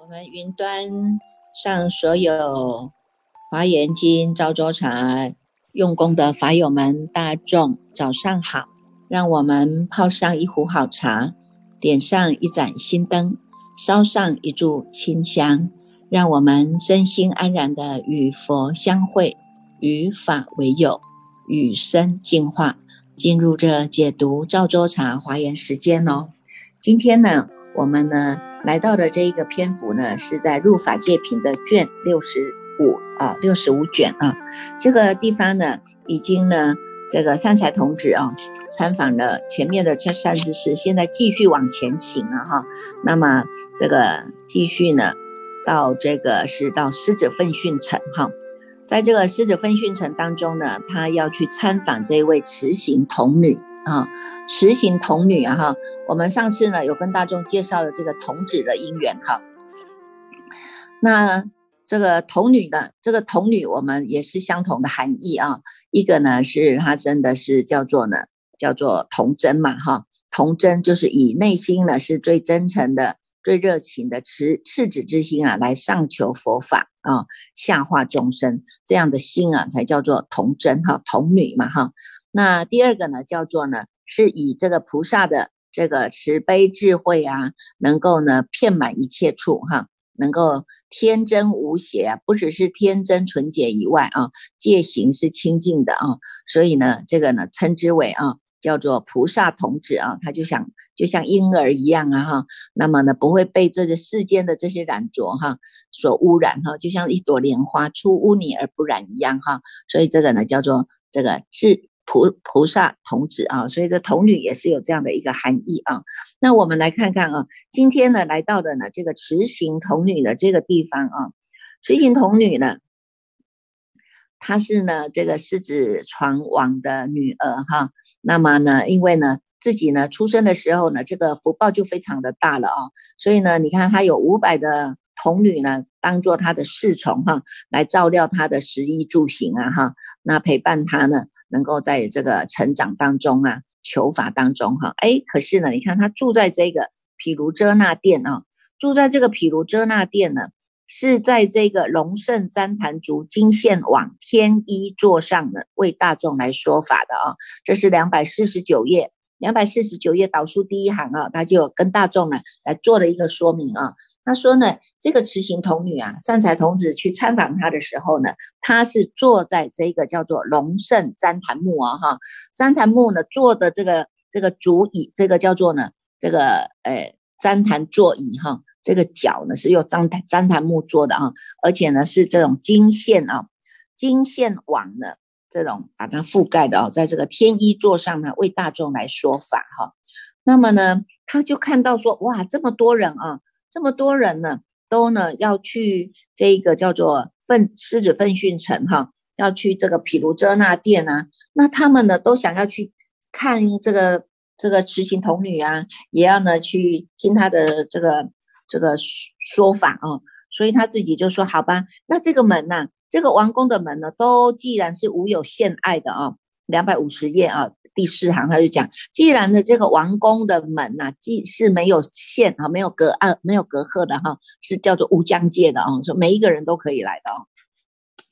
我们云端上所有华严经昭州茶用功的法友们，大众早上好！让我们泡上一壶好茶，点上一盏心灯，烧上一炷清香，让我们身心安然的与佛相会，与法为友，与生进化，进入这解读赵州茶华严时间哦。今天呢，我们呢。来到的这一个篇幅呢，是在入法界品的卷六十五啊，六十五卷啊，这个地方呢，已经呢，这个三才童子啊，参访了前面的这三十四，现在继续往前行了哈。那么这个继续呢，到这个是到狮子奋训城哈，在这个狮子奋训城当中呢，他要去参访这一位慈行童女。啊，慈行童女啊哈，我们上次呢有跟大众介绍了这个童子的因缘哈。那这个童女呢，这个童女我们也是相同的含义啊。一个呢是它真的是叫做呢叫做童真嘛哈，童真就是以内心呢是最真诚的、最热情的赤赤子之心啊来上求佛法啊，下化众生这样的心啊才叫做童真哈，童女嘛哈。那第二个呢，叫做呢，是以这个菩萨的这个慈悲智慧啊，能够呢遍满一切处哈，能够天真无邪，不只是天真纯洁以外啊，戒行是清净的啊，所以呢，这个呢称之为啊，叫做菩萨童子啊，他就想就像婴儿一样啊哈，那么呢不会被这个世间的这些染浊哈所污染哈，就像一朵莲花出污泥而不染一样哈，所以这个呢叫做这个智。菩菩萨童子啊，所以这童女也是有这样的一个含义啊。那我们来看看啊，今天呢来到的呢这个慈行童女的这个地方啊，慈行童女呢，她是呢这个狮子床王的女儿哈。那么呢，因为呢自己呢出生的时候呢，这个福报就非常的大了啊，所以呢，你看她有五百的童女呢，当做她的侍从哈，来照料她的食衣住行啊哈，那陪伴她呢。能够在这个成长当中啊，求法当中哈，哎，可是呢，你看他住在这个毗卢遮那殿啊，住在这个毗卢遮那殿呢，是在这个龙胜旃檀竹金线网天一座上呢，为大众来说法的啊，这是两百四十九页，两百四十九页导数第一行啊，他就跟大众呢来做了一个说明啊。他说呢，这个慈行童女啊，善财童子去参访他的时候呢，他是坐在这个叫做龙胜旃檀木啊，哈，旃檀木呢坐的这个这个竹椅，这个叫做呢这个呃旃檀座椅哈，这个脚呢是用旃檀旃檀木做的啊，而且呢是这种金线啊，金线网呢这种把它覆盖的哦，在这个天衣座上呢为大众来说法哈，那么呢他就看到说哇这么多人啊。这么多人呢，都呢要去这个叫做奋狮子奋训城哈，要去这个毗卢遮那殿啊，那他们呢都想要去看这个这个慈行童女啊，也要呢去听他的这个这个说法啊，所以他自己就说好吧，那这个门呢，这个王宫的门呢，都既然是无有限爱的啊。两百五十页啊，第四行他就讲，既然呢这个王宫的门呐，既是没有限啊，没有隔岸，没有隔阂的哈，是叫做无疆界的啊，说每一个人都可以来的啊。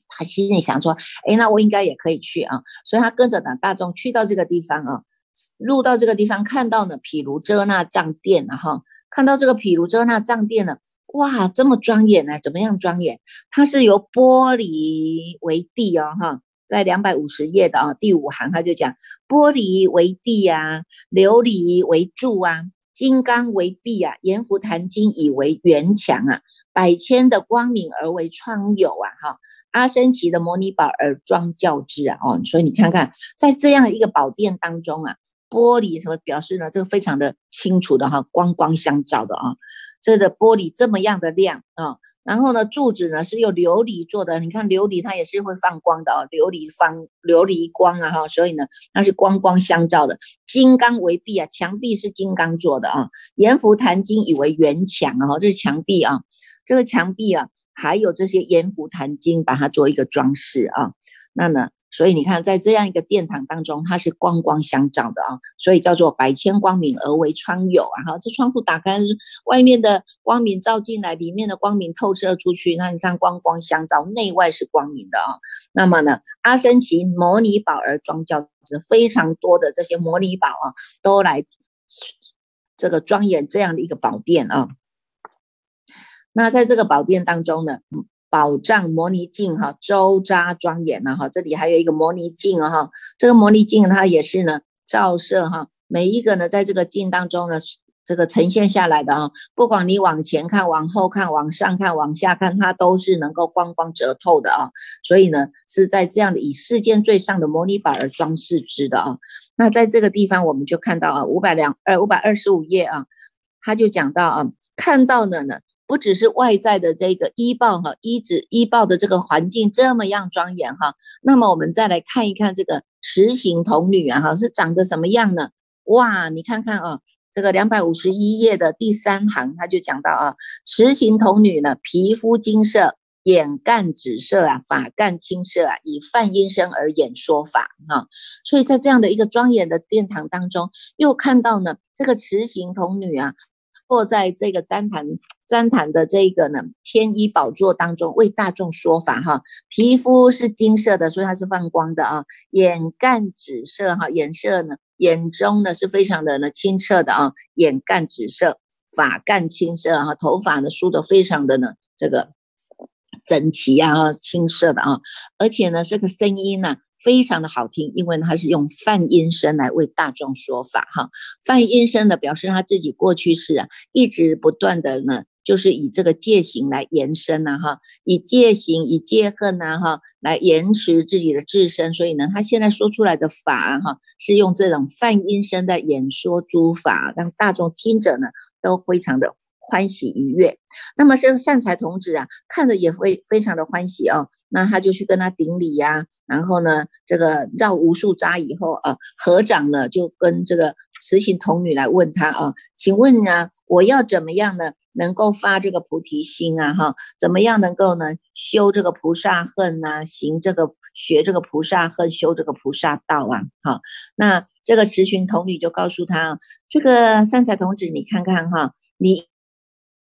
他心里想说，哎，那我应该也可以去啊，所以他跟着呢大众去到这个地方啊，入到这个地方，看到呢毗卢遮那藏殿啊哈，看到这个毗卢遮那藏殿呢，哇，这么庄严呢，怎么样庄严？它是由玻璃为地哦哈。在两百五十页的啊第五行，他就讲玻璃为地啊，琉璃为柱啊，金刚为壁啊，阎浮檀金以为圆墙啊，百千的光明而为窗牖啊，哈，阿僧祇的摩尼宝而装教之啊，哦，所以你看看，在这样一个宝殿当中啊，玻璃什么表示呢？这个非常的清楚的哈，光光相照的啊，这个玻璃这么样的亮啊。然后呢，柱子呢是用琉璃做的，你看琉璃它也是会放光的哦，琉璃放琉璃光啊哈，所以呢它是光光相照的。金刚为壁啊，墙壁是金刚做的啊。阎浮檀金以为圆墙啊，这是墙壁啊，这个墙壁啊还有这些阎浮檀金，把它做一个装饰啊。那呢？所以你看，在这样一个殿堂当中，它是光光相照的啊，所以叫做百千光明而为窗牖啊。哈，这窗户打开，外面的光明照进来，里面的光明透射出去。那你看，光光相照，内外是光明的啊。那么呢，阿僧祇摩尼宝而庄教是非常多的这些摩尼宝啊，都来这个庄严这样的一个宝殿啊。那在这个宝殿当中呢，宝藏摩尼镜哈，周匝庄严呐哈，这里还有一个摩尼镜啊哈，这个摩尼镜它也是呢照射哈，每一个呢在这个镜当中呢，这个呈现下来的啊，不管你往前看、往后看、往上看、往下看，它都是能够光光折透的啊，所以呢是在这样的以世间最上的摩尼宝而装饰之的啊。那在这个地方我们就看到啊，五百两呃五百二十五页啊，他就讲到啊，看到了呢。不只是外在的这个医报哈，医指医报的这个环境这么样庄严哈，那么我们再来看一看这个持行童女啊哈，是长得什么样呢？哇，你看看啊，这个两百五十一页的第三行，他就讲到啊，持行童女呢，皮肤金色，眼干紫色啊，发干青色啊，以梵音声而演说法哈，所以在这样的一个庄严的殿堂当中，又看到呢这个持行童女啊。坐在这个旃檀旃檀的这个呢天衣宝座当中为大众说法哈，皮肤是金色的，所以它是放光的啊，眼干紫色哈，颜色呢眼中呢是非常的呢清澈的啊，眼干紫色，发干青色哈，头发呢梳得非常的呢这个整齐啊，青色的啊，而且呢这个声音呢。非常的好听，因为他是用梵音声来为大众说法哈。梵音声呢，表示他自己过去式啊，一直不断的呢，就是以这个戒行来延伸呐哈，以戒行、以戒恨呐哈，来延迟自己的自身。所以呢，他现在说出来的法哈，是用这种梵音声的演说诸法，让大众听者呢都非常的。欢喜愉悦，那么这个善财童子啊，看着也会非常的欢喜哦。那他就去跟他顶礼呀，然后呢，这个绕无数匝以后啊，合掌呢就跟这个慈行童女来问他啊，请问呢，我要怎么样呢，能够发这个菩提心啊？哈，怎么样能够呢修这个菩萨恨呐，行这个学这个菩萨恨，修这个菩萨道啊？哈，那这个慈行童女就告诉他，这个善财童子，你看看哈，你。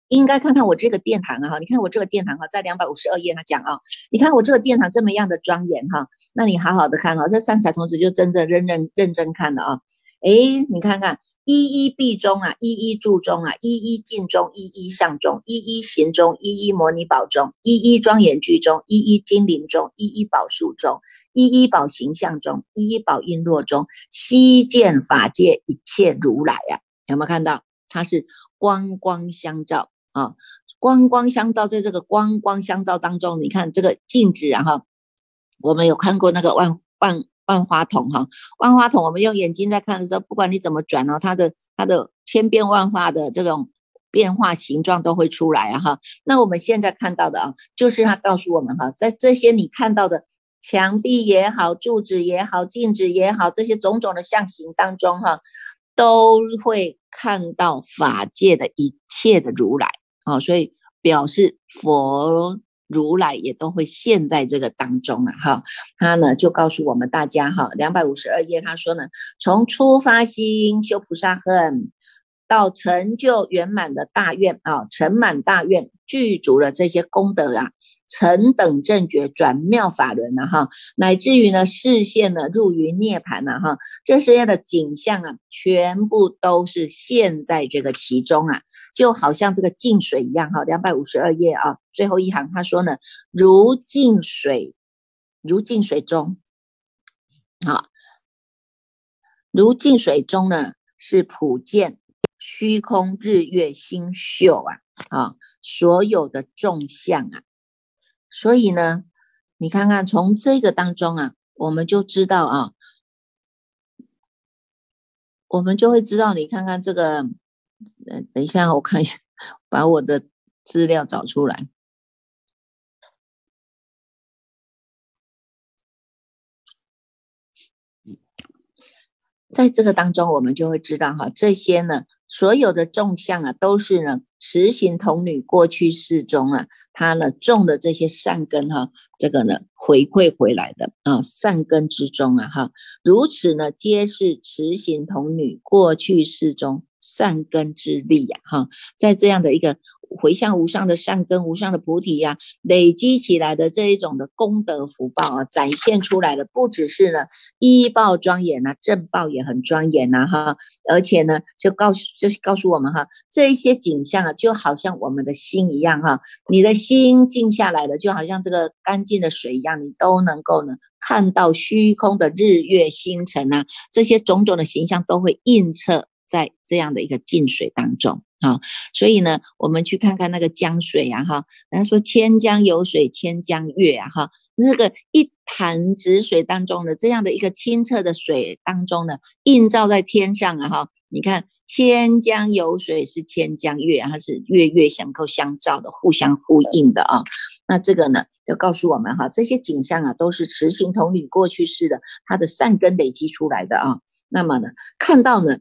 应该看看我这个殿堂啊，哈，你看我这个殿堂哈，在两百五十二页他讲啊，你看我这个殿堂这么样的庄严哈，那你好好的看啊，这三才童子就真的认认认真看了啊，诶，你看看一一壁中啊，一一柱中啊，一一镜中，一一相中，一一行中，一一摩尼宝中，一一庄严具中，一一金灵中，一一宝树中，一一宝形象中，一一宝璎珞中，悉见法界一切如来呀，有没有看到？它是光光相照。啊，光光相照，在这个光光相照当中，你看这个镜子，然后我们有看过那个万万万花筒哈，万花筒，我们用眼睛在看的时候，不管你怎么转哦，它的它的千变万化的这种变化形状都会出来啊哈。那我们现在看到的啊，就是它告诉我们哈，在这些你看到的墙壁也好，柱子也好，镜子也好，这些种种的象形当中哈，都会看到法界的一切的如来。哦，所以表示佛如来也都会现在这个当中了，哈，他呢就告诉我们大家哈，两百五十二页他说呢，从初发心修菩萨恨。到成就圆满的大愿啊，成满大愿，具足了这些功德啊，成等正觉，转妙法轮了哈，乃至于呢，视线呢，入于涅盘了哈，这些的景象啊，全部都是现在这个其中啊，就好像这个净水一样哈，两百五十二页啊，最后一行他说呢，如净水，如净水中，好，如净水中呢，是普见。虚空日月星宿啊，啊，所有的众相啊，所以呢，你看看从这个当中啊，我们就知道啊，我们就会知道，你看看这个，呃，等一下，我看一下，把我的资料找出来。在这个当中，我们就会知道哈，这些呢所有的众相啊，都是呢持行童女过去世中啊，他呢种的这些善根哈，这个呢回馈回来的啊，善根之中啊哈，如此呢，皆是持行童女过去世中善根之力呀哈，在这样的一个。回向无上的善根、无上的菩提呀，累积起来的这一种的功德福报啊，展现出来的不只是呢一报庄严呐，正报也很庄严呐哈，而且呢就告诉就是告诉我们哈，这一些景象啊，就好像我们的心一样哈，你的心静下来了，就好像这个干净的水一样，你都能够呢看到虚空的日月星辰啊，这些种种的形象都会映射在这样的一个净水当中。啊，所以呢，我们去看看那个江水啊，哈，人家说千江有水千江月啊，哈，那个一潭止水当中的这样的一个清澈的水当中呢，映照在天上啊，哈，你看千江有水是千江月，它是月月相扣相照的，互相呼应的啊。那这个呢，就告诉我们哈，这些景象啊，都是慈心童女过去式的，它的善根累积出来的啊。那么呢，看到呢。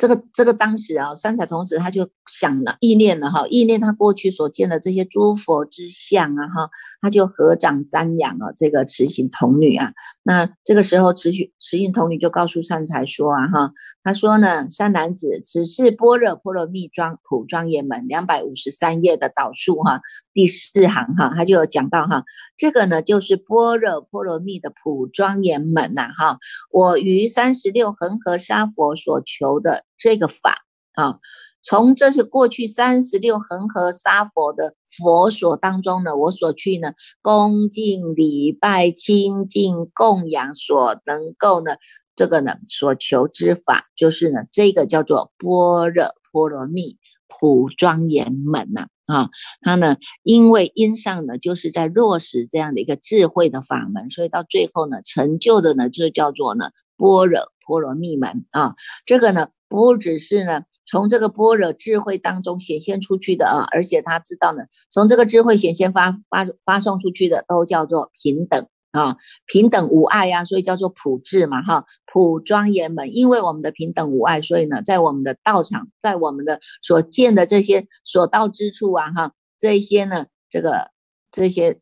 这个这个当时啊，三彩童子他就想了意念了哈，意念他过去所见的这些诸佛之相啊哈，他就合掌瞻仰啊这个慈行童女啊。那这个时候慈行慈行童女就告诉善财说啊哈，他说呢，善男子，此是般若波罗蜜庄普庄严门两百五十三页的导数哈，第四行哈，他就有讲到哈，这个呢就是般若波罗蜜的普庄严门呐哈，我于三十六恒河沙佛所求的。这个法啊，从这是过去三十六恒河沙佛的佛所当中呢，我所去呢恭敬礼拜清净供养所能够呢，这个呢所求之法，就是呢这个叫做般若波罗蜜普庄严门呐啊，它呢因为因上呢就是在落实这样的一个智慧的法门，所以到最后呢成就的呢就叫做呢般若。波罗蜜门啊，这个呢不只是呢从这个般若智慧当中显现出去的啊，而且他知道呢，从这个智慧显现发发发送出去的都叫做平等啊，平等无碍呀，所以叫做普智嘛哈，普庄严门。因为我们的平等无碍，所以呢，在我们的道场，在我们的所见的这些所到之处啊哈，这些呢，这个这些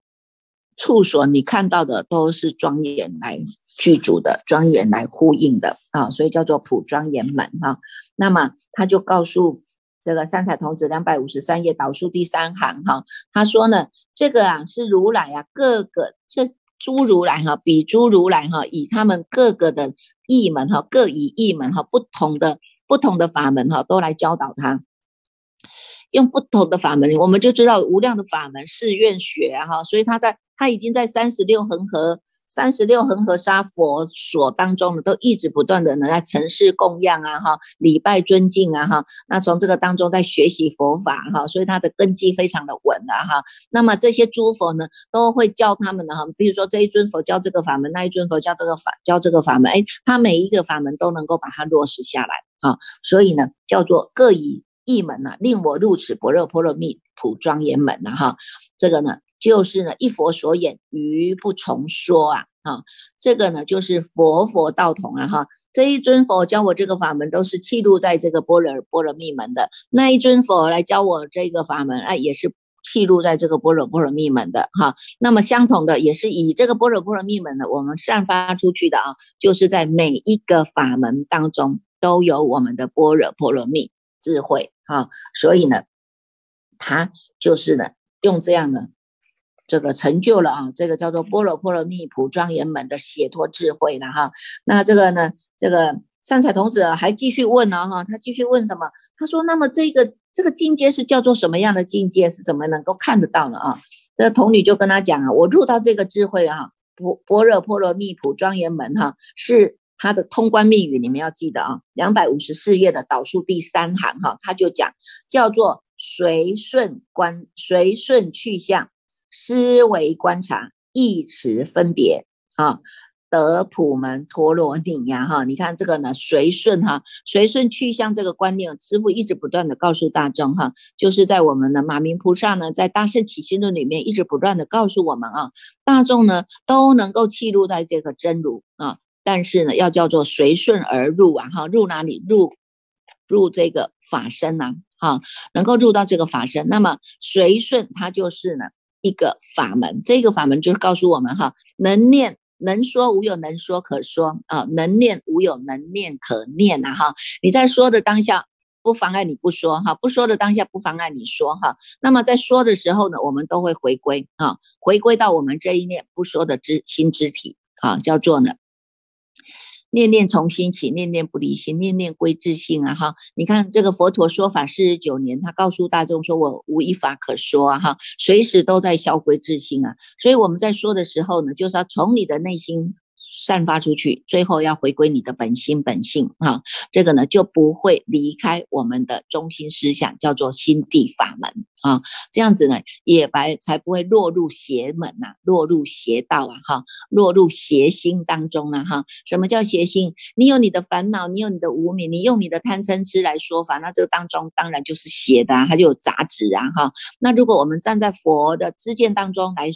处所你看到的都是庄严来。具足的庄严来呼应的啊，所以叫做普庄严门哈。那么他就告诉这个三彩童子两百五十三页导数第三行哈，他说呢，这个啊是如来啊各个这诸如来哈，比诸如来哈，以他们各个的异门哈，各以异门哈，不同的不同的法门哈，都来教导他，用不同的法门，我们就知道无量的法门是愿学哈，所以他在他已经在三十六恒河。三十六恒河沙佛所当中呢，都一直不断的呢在城市供养啊，哈，礼拜尊敬啊，哈，那从这个当中在学习佛法哈，所以他的根基非常的稳啊，哈。那么这些诸佛呢，都会教他们的哈，比如说这一尊佛教这个法门，那一尊佛教这个法教这个法门，哎，他每一个法门都能够把它落实下来啊，所以呢，叫做各以一门呐，令我入此般若波罗蜜普庄严门呐，哈，这个呢。就是呢，一佛所演，于不从说啊，哈，这个呢就是佛佛道同啊，哈，这一尊佛教我这个法门，都是记录在这个般若波罗蜜门的；那一尊佛来教我这个法门，哎，也是记录在这个般若波罗蜜门的，哈。那么相同的，也是以这个般若波罗蜜门的，我们散发出去的啊，就是在每一个法门当中都有我们的般若波罗蜜智慧，啊。所以呢，他就是呢，用这样的。这个成就了啊，这个叫做波罗波罗蜜普庄严门的解脱智慧了哈。那这个呢，这个善财童子还继续问呢哈，他继续问什么？他说：那么这个这个境界是叫做什么样的境界？是怎么能够看得到呢啊？这童女就跟他讲啊，我入到这个智慧啊，波般若波罗蜜普庄严门哈，是他的通关密语，你们要记得啊，两百五十四页的导数第三行哈，他就讲叫做随顺观，随顺去向。思维观察，意词分别啊，得普门陀罗尼呀哈，你看这个呢，随顺哈，随顺去向这个观念，师傅一直不断的告诉大众哈，就是在我们的马明菩萨呢，在大圣起心论里面一直不断的告诉我们啊，大众呢都能够记录在这个真如啊，但是呢要叫做随顺而入啊哈，入哪里入？入这个法身呐，哈，能够入到这个法身，那么随顺它就是呢一个法门，这个法门就是告诉我们哈，能念能说无有能说可说啊，能念无有能念可念呐哈，你在说的当下不妨碍你不说哈，不说的当下不妨碍你说哈，那么在说的时候呢，我们都会回归啊，回归到我们这一念不说的知心知体啊，叫做呢。念念从心起，念念不离心，念念归自性啊！哈，你看这个佛陀说法四十九年，他告诉大众说：“我无一法可说啊！哈，随时都在消归自性啊！”所以我们在说的时候呢，就是要从你的内心。散发出去，最后要回归你的本心本性啊，这个呢就不会离开我们的中心思想，叫做心地法门啊，这样子呢也白才不会落入邪门呐，落入邪道啊哈，落入邪心当中呢哈。什么叫邪心？你有你的烦恼，你有你的无名，你用你的贪嗔痴来说法，那这个当中当然就是邪的啊，它就有杂质啊哈。那如果我们站在佛的知见当中来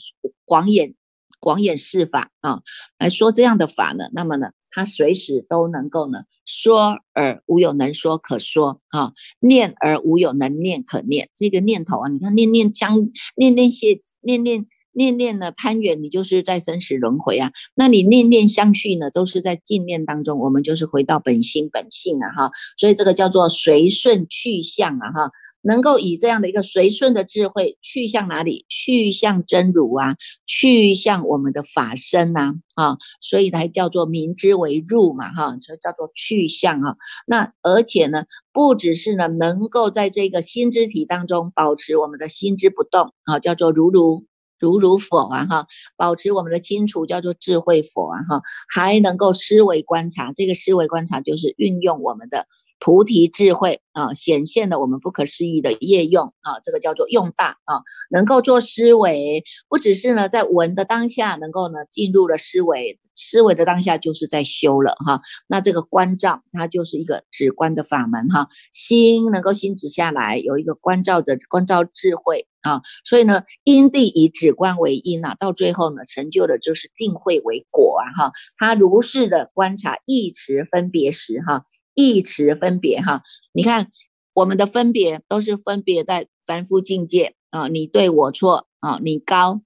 广演。广演释法啊，来说这样的法呢，那么呢，他随时都能够呢，说而无有能说可说啊，念而无有能念可念。这个念头啊，你看念念将念念些念念。念念呢攀缘，你就是在生死轮回啊。那你念念相续呢，都是在净念当中，我们就是回到本心本性啊哈。所以这个叫做随顺去向啊哈，能够以这样的一个随顺的智慧去向哪里？去向真如啊，去向我们的法身呐啊。所以才叫做明之为入嘛哈，所以叫做去向啊。那而且呢，不只是呢，能够在这个心之体当中保持我们的心之不动啊，叫做如如。如如佛啊哈，保持我们的清楚叫做智慧佛啊哈，还能够思维观察，这个思维观察就是运用我们的。菩提智慧啊，显现了我们不可思议的业用啊，这个叫做用大啊，能够做思维，不只是呢在闻的当下能够呢进入了思维，思维的当下就是在修了哈。那这个观照它就是一个止观的法门哈，心能够心止下来，有一个观照的观照智慧啊，所以呢因地以止观为因呐，到最后呢成就的就是定慧为果啊哈。他如是的观察一持分别时哈。一词分别哈，你看我们的分别都是分别在凡夫境界啊，你对我错啊，你高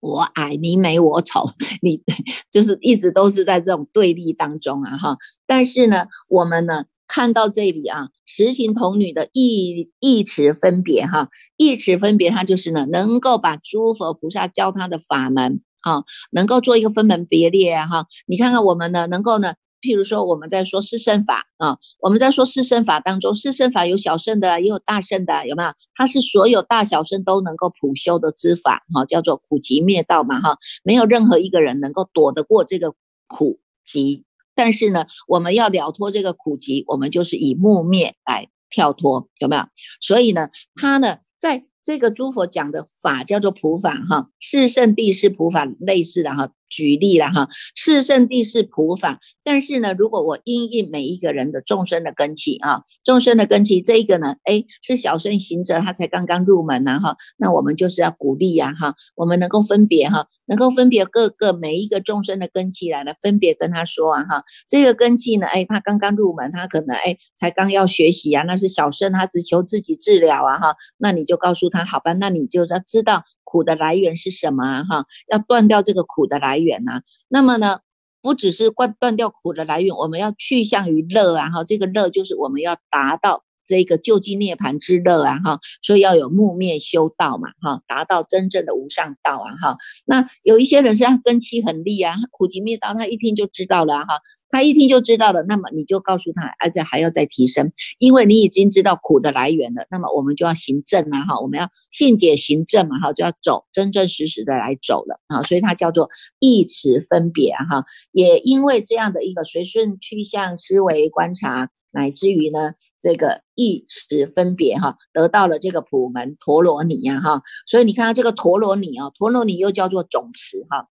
我矮，你美我丑，你就是一直都是在这种对立当中啊哈。但是呢，我们呢看到这里啊，实行童女的一一词分别哈，一词分别，它就是呢能够把诸佛菩萨教他的法门啊，能够做一个分门别列啊哈。你看看我们呢，能够呢。譬如说，我们在说四圣法啊，我们在说四圣法当中，四圣法有小圣的，也有大圣的，有没有？它是所有大小圣都能够普修的之法，哈，叫做苦集灭道嘛，哈，没有任何一个人能够躲得过这个苦集。但是呢，我们要了脱这个苦集，我们就是以木灭来跳脱，有没有？所以呢，它呢，在这个诸佛讲的法叫做普法，哈，四圣地是普法类似的哈。举例了哈，四圣地是普法，但是呢，如果我因应每一个人的众生的根器啊，众生的根器这一个呢，哎，是小圣行者，他才刚刚入门呐哈，那我们就是要鼓励呀哈，我们能够分别哈，能够分别各个每一个众生的根器来了，分别跟他说啊哈，这个根器呢，哎，他刚刚入门，他可能哎才刚要学习啊，那是小圣，他只求自己治疗啊哈，那你就告诉他，好吧，那你就要知道。苦的来源是什么啊？哈，要断掉这个苦的来源呐。那么呢，不只是断断掉苦的来源，我们要去向于乐啊。哈，这个乐就是我们要达到。这个救济涅盘之乐啊，哈，所以要有木灭修道嘛，哈，达到真正的无上道啊，哈。那有一些人是他根基很利啊，苦集灭道，他一听就知道了哈，他一听就知道了，那么你就告诉他，而且还要再提升，因为你已经知道苦的来源了，那么我们就要行正啊，哈，我们要信解行正嘛，哈，就要走真真实实的来走了啊，所以它叫做一词分别哈，也因为这样的一个随顺趋向思维观察。乃至于呢，这个一词分别哈，得到了这个普门陀罗尼呀哈，所以你看到这个陀罗尼啊，陀罗尼又叫做总持哈，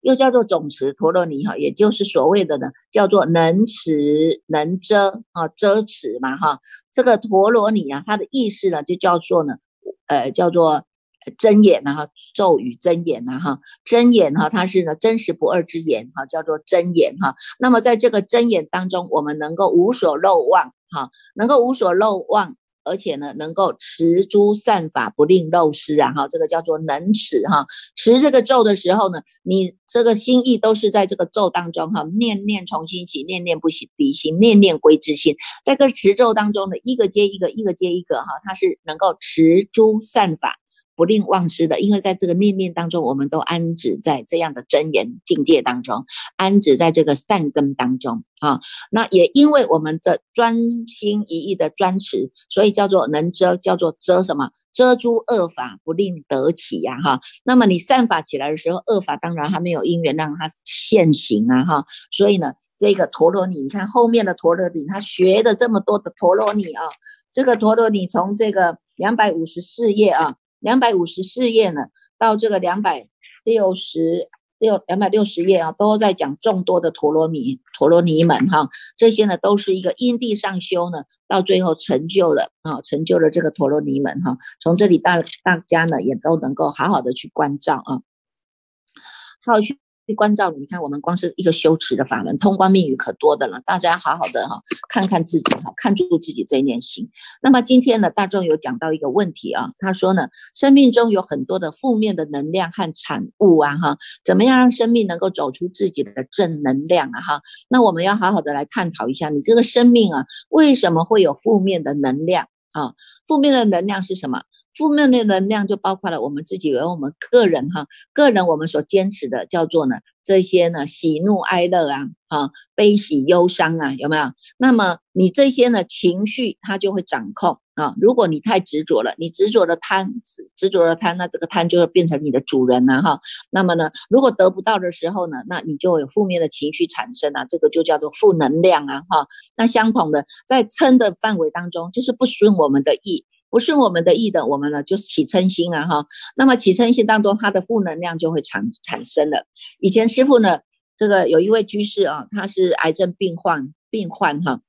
又叫做总持陀罗尼哈，也就是所谓的呢，叫做能持能遮啊，遮持嘛哈，这个陀罗尼啊，它的意思呢，就叫做呢，呃，叫做。真言呐哈，咒语真言呐哈，真言哈，它是呢真实不二之言哈，叫做真言哈。那么在这个真言当中，我们能够无所漏忘哈，能够无所漏忘。而且呢，能够持诸善法，不令漏失啊！哈，这个叫做能持哈。持这个咒的时候呢，你这个心意都是在这个咒当中哈，念念从心起，念念不离心，念念归之心。在个持咒当中呢，一个接一个，一个接一个哈，它是能够持诸善法。不令忘失的，因为在这个念念当中，我们都安止在这样的真言境界当中，安止在这个善根当中啊。那也因为我们这专心一意的专持，所以叫做能遮，叫做遮什么？遮诸恶法，不令得起呀哈。那么你善法起来的时候，恶法当然还没有因缘让它现行啊哈。所以呢，这个陀罗尼，你看后面的陀罗尼，他学的这么多的陀罗尼啊，这个陀罗尼从这个两百五十四页啊。两百五十四页呢，到这个两百六十六两百六十页啊，都在讲众多的陀罗尼陀罗尼门哈，这些呢都是一个因地上修呢，到最后成就了啊，成就了这个陀罗尼门哈。从这里大大家呢也都能够好好的去关照啊，好去。去关照你，看我们光是一个修持的法门，通关密语可多的了。大家好好的哈，看看自己哈，看住自己这一念心。那么今天呢，大众有讲到一个问题啊，他说呢，生命中有很多的负面的能量和产物啊哈，怎么样让生命能够走出自己的正能量啊哈？那我们要好好的来探讨一下，你这个生命啊，为什么会有负面的能量啊？负面的能量是什么？负面的能量就包括了我们自己，有我们个人哈，个人我们所坚持的叫做呢这些呢喜怒哀乐啊，哈悲喜忧伤啊，有没有？那么你这些呢情绪它就会掌控啊。如果你太执着了，你执着的贪，执执着的贪，那这个贪就会变成你的主人了哈。那么呢，如果得不到的时候呢，那你就有负面的情绪产生啊，这个就叫做负能量啊哈。那相同的，在嗔的范围当中，就是不顺我们的意。不顺我们的意的，我们呢就是起嗔心啊哈。那么起嗔心当中，它的负能量就会产产生了。以前师傅呢，这个有一位居士啊，他是癌症病患病患哈。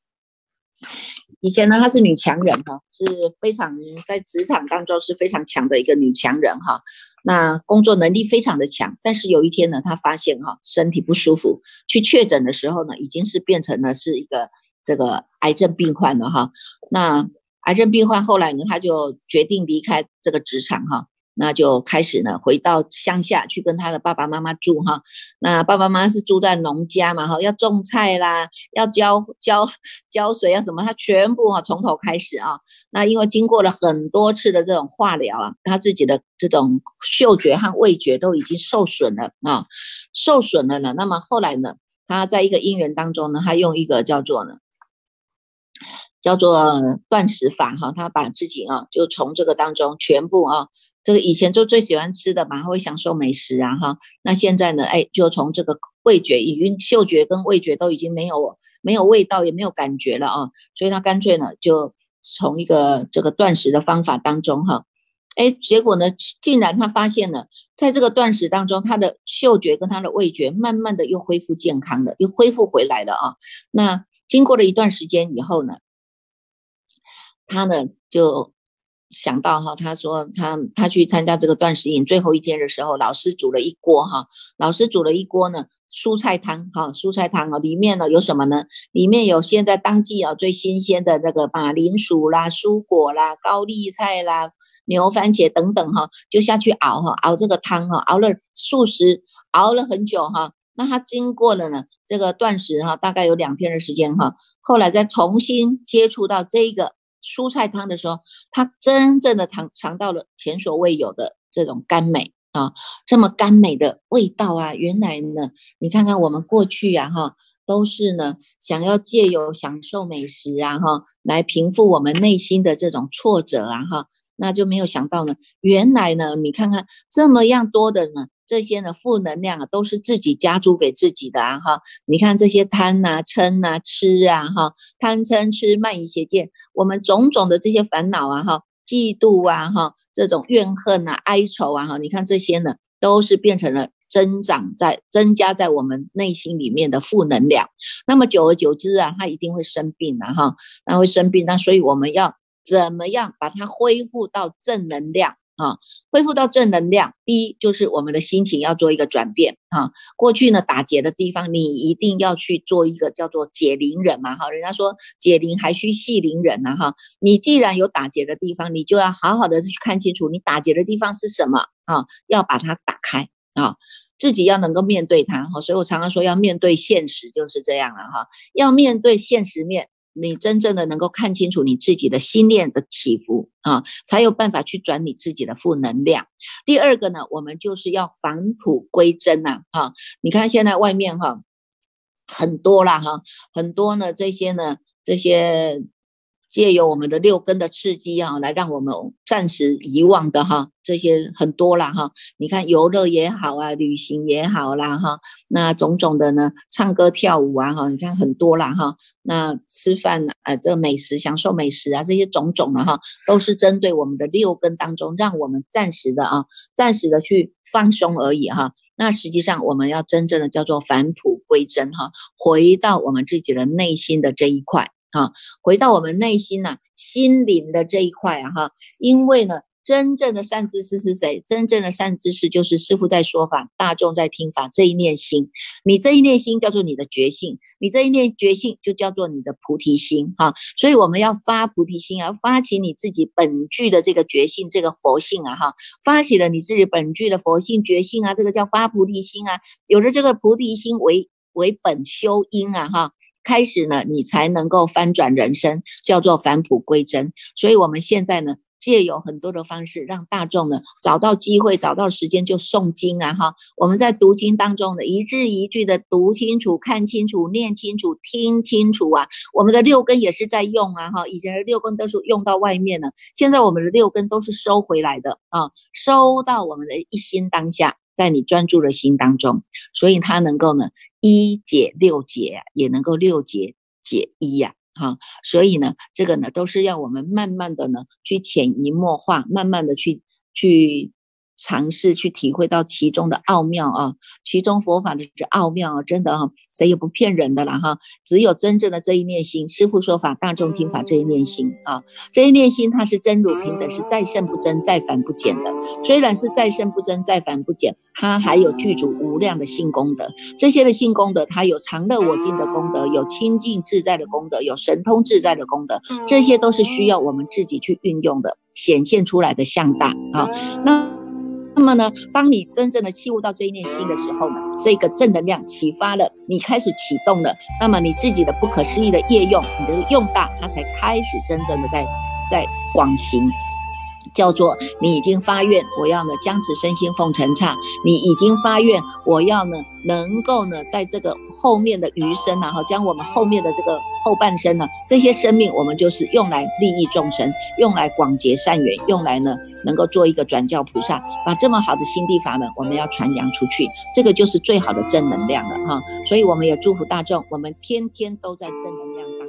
以前呢，她是女强人哈，是非常在职场当中是非常强的一个女强人哈。那工作能力非常的强，但是有一天呢，她发现哈身体不舒服，去确诊的时候呢，已经是变成了是一个这个癌症病患了哈。那癌症病患后来呢，他就决定离开这个职场哈，那就开始呢回到乡下去跟他的爸爸妈妈住哈。那爸爸妈妈是住在农家嘛哈，要种菜啦，要浇浇浇水啊什么，他全部哈从头开始啊。那因为经过了很多次的这种化疗啊，他自己的这种嗅觉和味觉都已经受损了啊，受损了呢。那么后来呢，他在一个因缘当中呢，他用一个叫做呢。叫做断食法哈，他把自己啊，就从这个当中全部啊，这个以前就最喜欢吃的嘛，会享受美食啊哈，那现在呢，哎，就从这个味觉已经嗅觉跟味觉都已经没有没有味道，也没有感觉了啊，所以他干脆呢，就从一个这个断食的方法当中哈，哎，结果呢，竟然他发现了，在这个断食当中，他的嗅觉跟他的味觉慢慢的又恢复健康了，又恢复回来了啊，那经过了一段时间以后呢。他呢就想到哈，他说他他去参加这个断食营最后一天的时候，老师煮了一锅哈，老师煮了一锅呢蔬菜汤哈，蔬菜汤啊，里面呢有什么呢？里面有现在当季啊最新鲜的那个马铃薯啦、蔬果啦、高丽菜啦、牛番茄等等哈，就下去熬哈，熬这个汤哈，熬了数十，熬了很久哈。那他经过了呢这个断食哈，大概有两天的时间哈，后来再重新接触到这个。蔬菜汤的时候，他真正的尝尝到了前所未有的这种甘美啊，这么甘美的味道啊！原来呢，你看看我们过去呀，哈，都是呢想要借由享受美食啊，哈，来平复我们内心的这种挫折啊，哈，那就没有想到呢，原来呢，你看看这么样多的呢。这些呢，负能量啊，都是自己加诸给自己的啊，哈！你看这些贪呐、嗔呐、吃啊，哈，贪嗔痴慢疑邪见，我们种种的这些烦恼啊，哈，嫉妒啊，哈，这种怨恨呐、哀愁啊，哈，你看这些呢，都是变成了增长在增加在我们内心里面的负能量。那么久而久之啊，他一定会生病的哈，那会生病。那所以我们要怎么样把它恢复到正能量？啊，恢复到正能量。第一就是我们的心情要做一个转变啊。过去呢打结的地方，你一定要去做一个叫做解铃人嘛哈。人家说解铃还需系铃人呐哈。你既然有打结的地方，你就要好好的去看清楚你打结的地方是什么啊，要把它打开啊，自己要能够面对它哈。所以我常常说要面对现实就是这样了哈，要面对现实面。你真正的能够看清楚你自己的心念的起伏啊，才有办法去转你自己的负能量。第二个呢，我们就是要返璞归真呐，哈，你看现在外面哈很多啦哈，很多呢这些呢这些。借由我们的六根的刺激啊，来让我们暂时遗忘的哈，这些很多啦哈。你看游乐也好啊，旅行也好啦哈，那种种的呢，唱歌跳舞啊哈，你看很多啦哈。那吃饭啊，这美食享受美食啊，这些种种的哈，都是针对我们的六根当中，让我们暂时的啊，暂时的去放松而已哈。那实际上我们要真正的叫做返璞归真哈，回到我们自己的内心的这一块。啊，回到我们内心呐，心灵的这一块啊，哈，因为呢，真正的善知识是谁？真正的善知识就是师傅在说法，大众在听法，这一念心，你这一念心叫做你的觉性，你这一念觉性就叫做你的菩提心，哈，所以我们要发菩提心啊，发起你自己本具的这个觉性，这个佛性啊，哈，发起了你自己本具的佛性觉性啊，这个叫发菩提心啊，有了这个菩提心为为本修因啊，哈。开始呢，你才能够翻转人生，叫做返璞归真。所以，我们现在呢，借有很多的方式，让大众呢找到机会、找到时间就诵经啊！哈，我们在读经当中呢，一字一句的读清楚、看清楚、念清楚、听清楚啊！我们的六根也是在用啊！哈，以前的六根都是用到外面了，现在我们的六根都是收回来的啊，收到我们的一心当下。在你专注的心当中，所以它能够呢一解六解，也能够六解解一呀，哈，所以呢，这个呢都是要我们慢慢的呢去潜移默化，慢慢的去去。尝试去体会到其中的奥妙啊，其中佛法的这奥妙啊，真的哈，谁也不骗人的了哈。只有真正的这一念心，师父说法，大众听法这一念心啊，这一念心它是真如平等，是再胜不增，再凡不减的。虽然是再胜不增，再凡不减，它还有具足无量的性功德。这些的性功德，它有常乐我净的功德，有清净自在的功德，有神通自在的功德，这些都是需要我们自己去运用的，显现出来的相大啊。那。那么呢，当你真正的器悟到这一念心的时候呢，这个正能量启发了，你开始启动了，那么你自己的不可思议的业用，你的用大，它才开始真正的在在广行。叫做你已经发愿，我要呢将此身心奉承刹。你已经发愿，我要呢能够呢在这个后面的余生呢，哈，将我们后面的这个后半生呢，这些生命，我们就是用来利益众生，用来广结善缘，用来呢能够做一个转教菩萨，把这么好的心地法门，我们要传扬出去，这个就是最好的正能量了哈。所以我们也祝福大众，我们天天都在正能量。